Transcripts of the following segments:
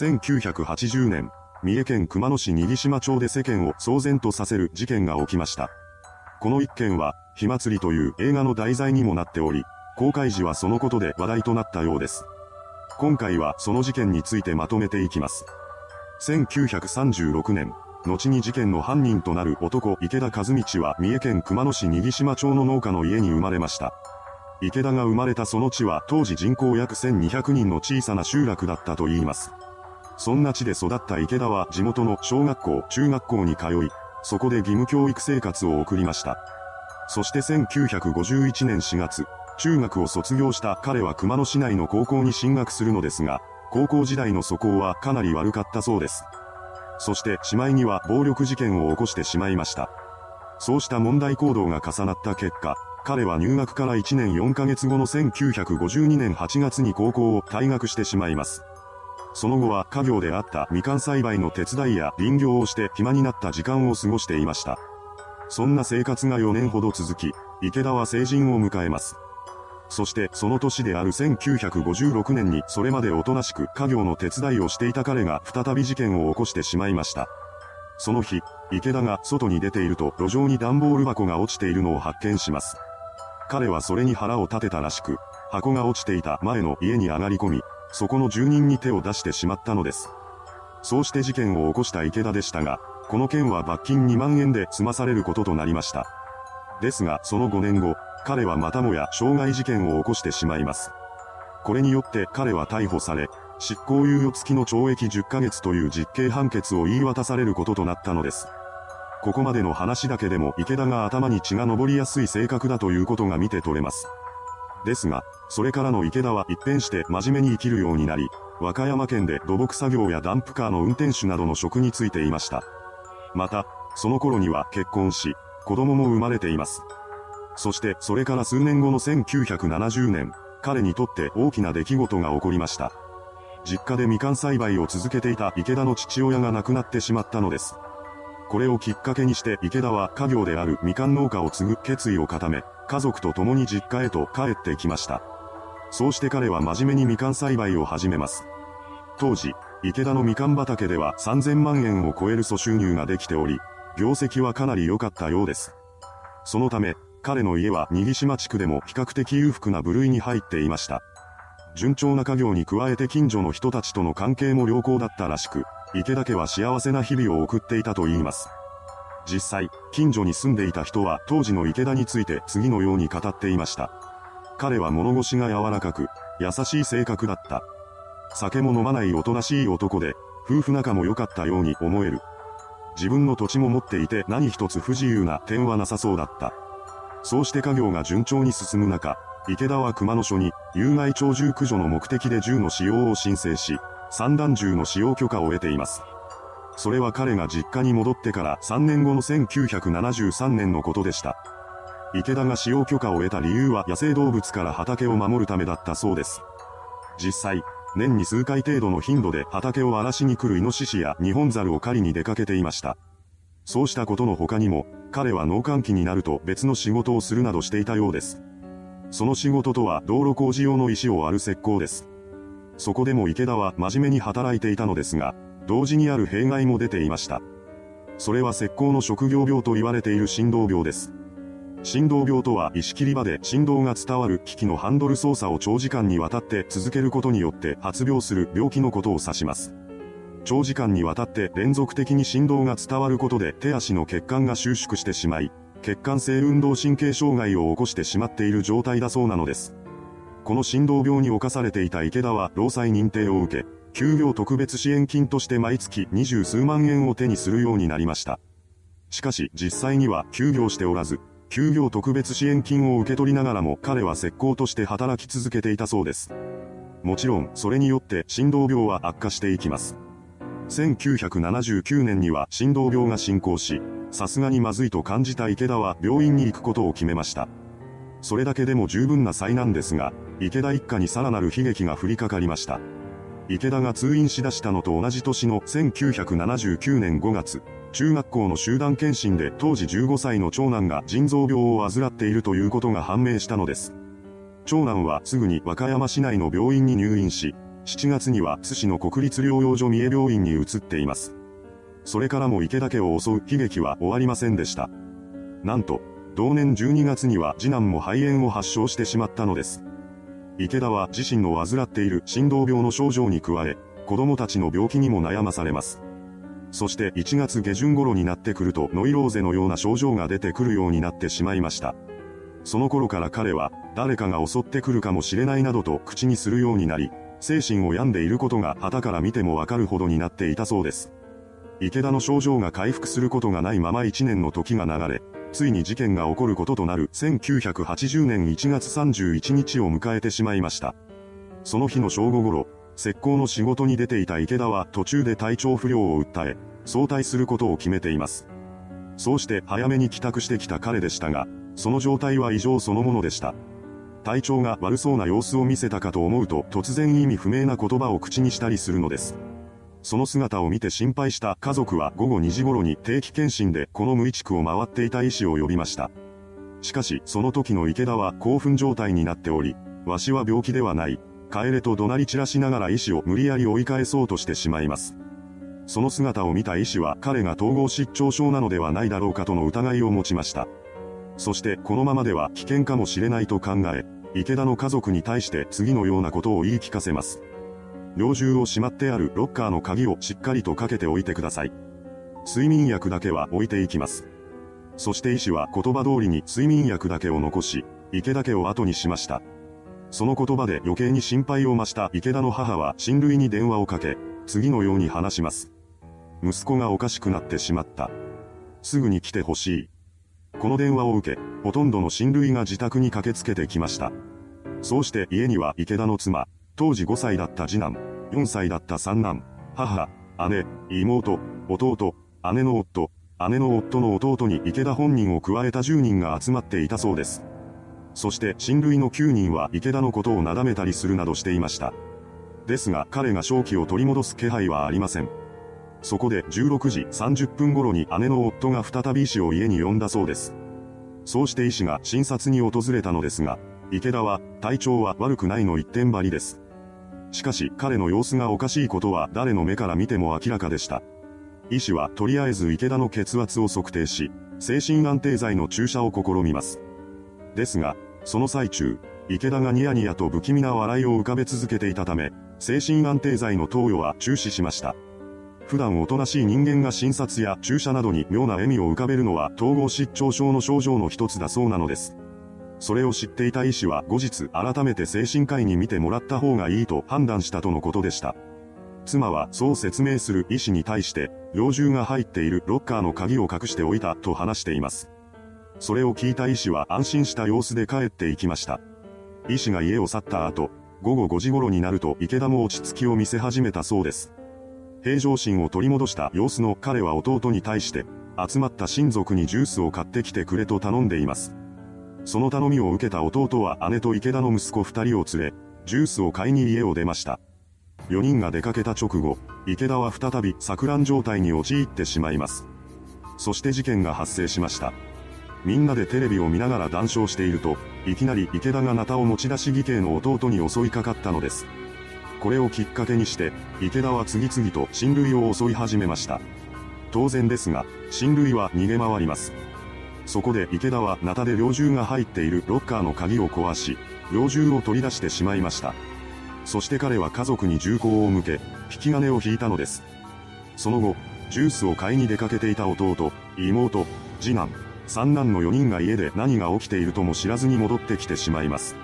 1980年、三重県熊野市新島町で世間を騒然とさせる事件が起きました。この一件は、火祭りという映画の題材にもなっており、公開時はそのことで話題となったようです。今回はその事件についてまとめていきます。1936年、後に事件の犯人となる男池田和道は三重県熊野市新島町の農家の家に生まれました。池田が生まれたその地は当時人口約1200人の小さな集落だったと言います。そんな地で育った池田は地元の小学校、中学校に通い、そこで義務教育生活を送りました。そして1951年4月、中学を卒業した彼は熊野市内の高校に進学するのですが、高校時代の素行はかなり悪かったそうです。そしてしまいには暴力事件を起こしてしまいました。そうした問題行動が重なった結果、彼は入学から1年4ヶ月後の1952年8月に高校を退学してしまいます。その後は家業であったみかん栽培の手伝いや林業をして暇になった時間を過ごしていました。そんな生活が4年ほど続き、池田は成人を迎えます。そしてその年である1956年にそれまでおとなしく家業の手伝いをしていた彼が再び事件を起こしてしまいました。その日、池田が外に出ていると路上に段ボール箱が落ちているのを発見します。彼はそれに腹を立てたらしく、箱が落ちていた前の家に上がり込み、そこの住人に手を出してしまったのです。そうして事件を起こした池田でしたが、この件は罰金2万円で済まされることとなりました。ですが、その5年後、彼はまたもや傷害事件を起こしてしまいます。これによって彼は逮捕され、執行猶予付きの懲役10ヶ月という実刑判決を言い渡されることとなったのです。ここまでの話だけでも池田が頭に血が上りやすい性格だということが見て取れます。ですが、それからの池田は一変して真面目に生きるようになり、和歌山県で土木作業やダンプカーの運転手などの職に就いていました。また、その頃には結婚し、子供も生まれています。そしてそれから数年後の1970年、彼にとって大きな出来事が起こりました。実家でみかん栽培を続けていた池田の父親が亡くなってしまったのです。これをきっかけにして池田は家業であるみかん農家を継ぐ決意を固め、家族と共に実家へと帰ってきました。そうして彼は真面目にみかん栽培を始めます。当時、池田のみかん畑では3000万円を超える粗収入ができており、業績はかなり良かったようです。そのため、彼の家は新島地区でも比較的裕福な部類に入っていました。順調な家業に加えて近所の人たちとの関係も良好だったらしく、池田家は幸せな日々を送っていたと言います。実際、近所に住んでいた人は当時の池田について次のように語っていました。彼は物腰が柔らかく、優しい性格だった。酒も飲まないおとなしい男で、夫婦仲も良かったように思える。自分の土地も持っていて何一つ不自由な点はなさそうだった。そうして家業が順調に進む中、池田は熊野署に、有害鳥獣駆除の目的で銃の使用を申請し、散弾銃の使用許可を得ています。それは彼が実家に戻ってから3年後の1973年のことでした。池田が使用許可を得た理由は野生動物から畑を守るためだったそうです。実際、年に数回程度の頻度で畑を荒らしに来るイノシシや日本猿を狩りに出かけていました。そうしたことの他にも、彼は農閑期になると別の仕事をするなどしていたようです。その仕事とは道路工事用の石を割る石膏です。そこでも池田は真面目に働いていたのですが、同時にある弊害も出ていました。それは石膏の職業病と言われている振動病です。振動病とは石切り場で振動が伝わる機器のハンドル操作を長時間にわたって続けることによって発病する病気のことを指します。長時間にわたって連続的に振動が伝わることで手足の血管が収縮してしまい、血管性運動神経障害を起こしてしまっている状態だそうなのです。この振動病に侵されていた池田は労災認定を受け、休業特別支援金として毎月二十数万円を手にするようになりました。しかし実際には休業しておらず、休業特別支援金を受け取りながらも彼は石膏として働き続けていたそうです。もちろん、それによって振動病は悪化していきます。1979年には心動病が進行し、さすがにまずいと感じた池田は病院に行くことを決めました。それだけでも十分な災難ですが、池田一家にさらなる悲劇が降りかかりました。池田が通院しだしたのと同じ年の1979年5月、中学校の集団検診で当時15歳の長男が腎臓病を患っているということが判明したのです。長男はすぐに和歌山市内の病院に入院し、7月には津市の国立療養所三重病院に移っています。それからも池田家を襲う悲劇は終わりませんでした。なんと、同年12月には次男も肺炎を発症してしまったのです。池田は自身の患っている心臓病の症状に加え、子供たちの病気にも悩まされます。そして1月下旬頃になってくるとノイローゼのような症状が出てくるようになってしまいました。その頃から彼は誰かが襲ってくるかもしれないなどと口にするようになり、精神を病んでいることが旗から見てもわかるほどになっていたそうです。池田の症状が回復することがないまま1年の時が流れ、ついに事件が起こることとなる1980年1月31日を迎えてしまいました。その日の正午頃、石膏の仕事に出ていた池田は途中で体調不良を訴え、早退することを決めています。そうして早めに帰宅してきた彼でしたが、その状態は異常そのものでした。体調が悪そうな様子を見せたかと思うと突然意味不明な言葉を口にしたりするのです。その姿を見て心配した家族は午後2時頃に定期検診でこの無意地区を回っていた医師を呼びました。しかし、その時の池田は興奮状態になっており、わしは病気ではない、帰れと怒鳴り散らしながら医師を無理やり追い返そうとしてしまいます。その姿を見た医師は彼が統合失調症なのではないだろうかとの疑いを持ちました。そしてこのままでは危険かもしれないと考え、池田の家族に対して次のようなことを言い聞かせます。猟銃をしまってあるロッカーの鍵をしっかりとかけておいてください。睡眠薬だけは置いていきます。そして医師は言葉通りに睡眠薬だけを残し、池田家を後にしました。その言葉で余計に心配を増した池田の母は親類に電話をかけ、次のように話します。息子がおかしくなってしまった。すぐに来てほしい。この電話を受け、ほとんどの親類が自宅に駆けつけてきました。そうして家には池田の妻、当時5歳だった次男、4歳だった三男、母、姉、妹、弟、姉の夫、姉の夫の弟に池田本人を加えた10人が集まっていたそうです。そして親類の9人は池田のことをなだめたりするなどしていました。ですが彼が正気を取り戻す気配はありません。そこで16時30分頃に姉の夫が再び医師を家に呼んだそうです。そうして医師が診察に訪れたのですが、池田は体調は悪くないの一点張りです。しかし彼の様子がおかしいことは誰の目から見ても明らかでした。医師はとりあえず池田の血圧を測定し、精神安定剤の注射を試みます。ですが、その最中、池田がニヤニヤと不気味な笑いを浮かべ続けていたため、精神安定剤の投与は中止しました。普段おとなしい人間が診察や注射などに妙な笑みを浮かべるのは統合失調症の症状の一つだそうなのです。それを知っていた医師は後日改めて精神科医に見てもらった方がいいと判断したとのことでした。妻はそう説明する医師に対して、猟銃が入っているロッカーの鍵を隠しておいたと話しています。それを聞いた医師は安心した様子で帰っていきました。医師が家を去った後、午後5時頃になると池田も落ち着きを見せ始めたそうです。平常心を取り戻した様子の彼は弟に対して、集まった親族にジュースを買ってきてくれと頼んでいます。その頼みを受けた弟は姉と池田の息子二人を連れ、ジュースを買いに家を出ました。4人が出かけた直後、池田は再び錯乱状態に陥ってしまいます。そして事件が発生しました。みんなでテレビを見ながら談笑していると、いきなり池田がナタを持ち出し義兄の弟に襲いかかったのです。これをきっかけにして、池田は次々と親類を襲い始めました。当然ですが、親類は逃げ回ります。そこで池田はナタで猟銃が入っているロッカーの鍵を壊し、猟銃を取り出してしまいました。そして彼は家族に銃口を向け、引き金を引いたのです。その後、ジュースを買いに出かけていた弟、妹、次男、三男の4人が家で何が起きているとも知らずに戻ってきてしまいます。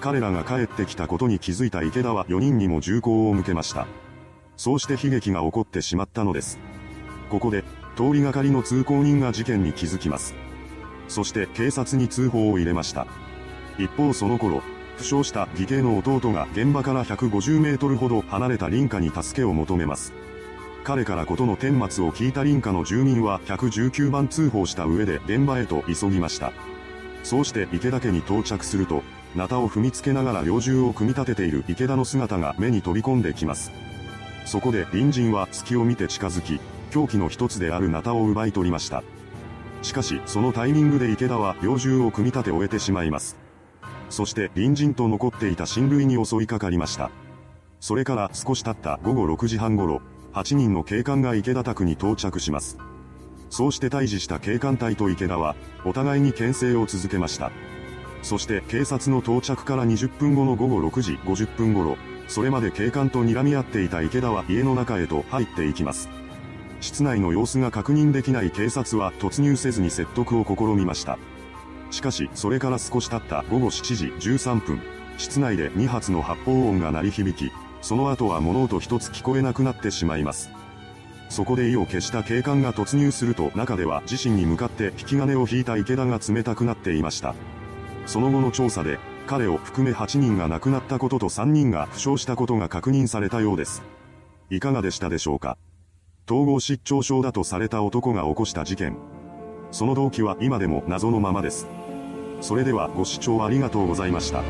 彼らが帰ってきたことに気づいた池田は4人にも銃口を向けました。そうして悲劇が起こってしまったのです。ここで、通りがかりの通行人が事件に気づきます。そして警察に通報を入れました。一方その頃、負傷した義兄の弟が現場から150メートルほど離れた林家に助けを求めます。彼からことの顛末を聞いた林家の住民は119番通報した上で現場へと急ぎました。そうして池田家に到着すると、ナタを踏みつけながら猟銃を組み立てている池田の姿が目に飛び込んできます。そこで隣人は隙を見て近づき、凶器の一つであるナタを奪い取りました。しかし、そのタイミングで池田は猟銃を組み立て終えてしまいます。そして隣人と残っていた親類に襲いかかりました。それから少し経った午後6時半頃、8人の警官が池田宅に到着します。そうして退治した警官隊と池田は、お互いに牽制を続けました。そして警察の到着から20分後の午後6時50分頃、それまで警官と睨み合っていた池田は家の中へと入っていきます。室内の様子が確認できない警察は突入せずに説得を試みました。しかし、それから少し経った午後7時13分、室内で2発の発砲音が鳴り響き、その後は物音一つ聞こえなくなってしまいます。そこで意を消した警官が突入すると中では自身に向かって引き金を引いた池田が冷たくなっていました。その後の調査で、彼を含め8人が亡くなったことと3人が負傷したことが確認されたようです。いかがでしたでしょうか？統合失調症だとされた男が起こした事件。その動機は今でも謎のままです。それではご視聴ありがとうございました。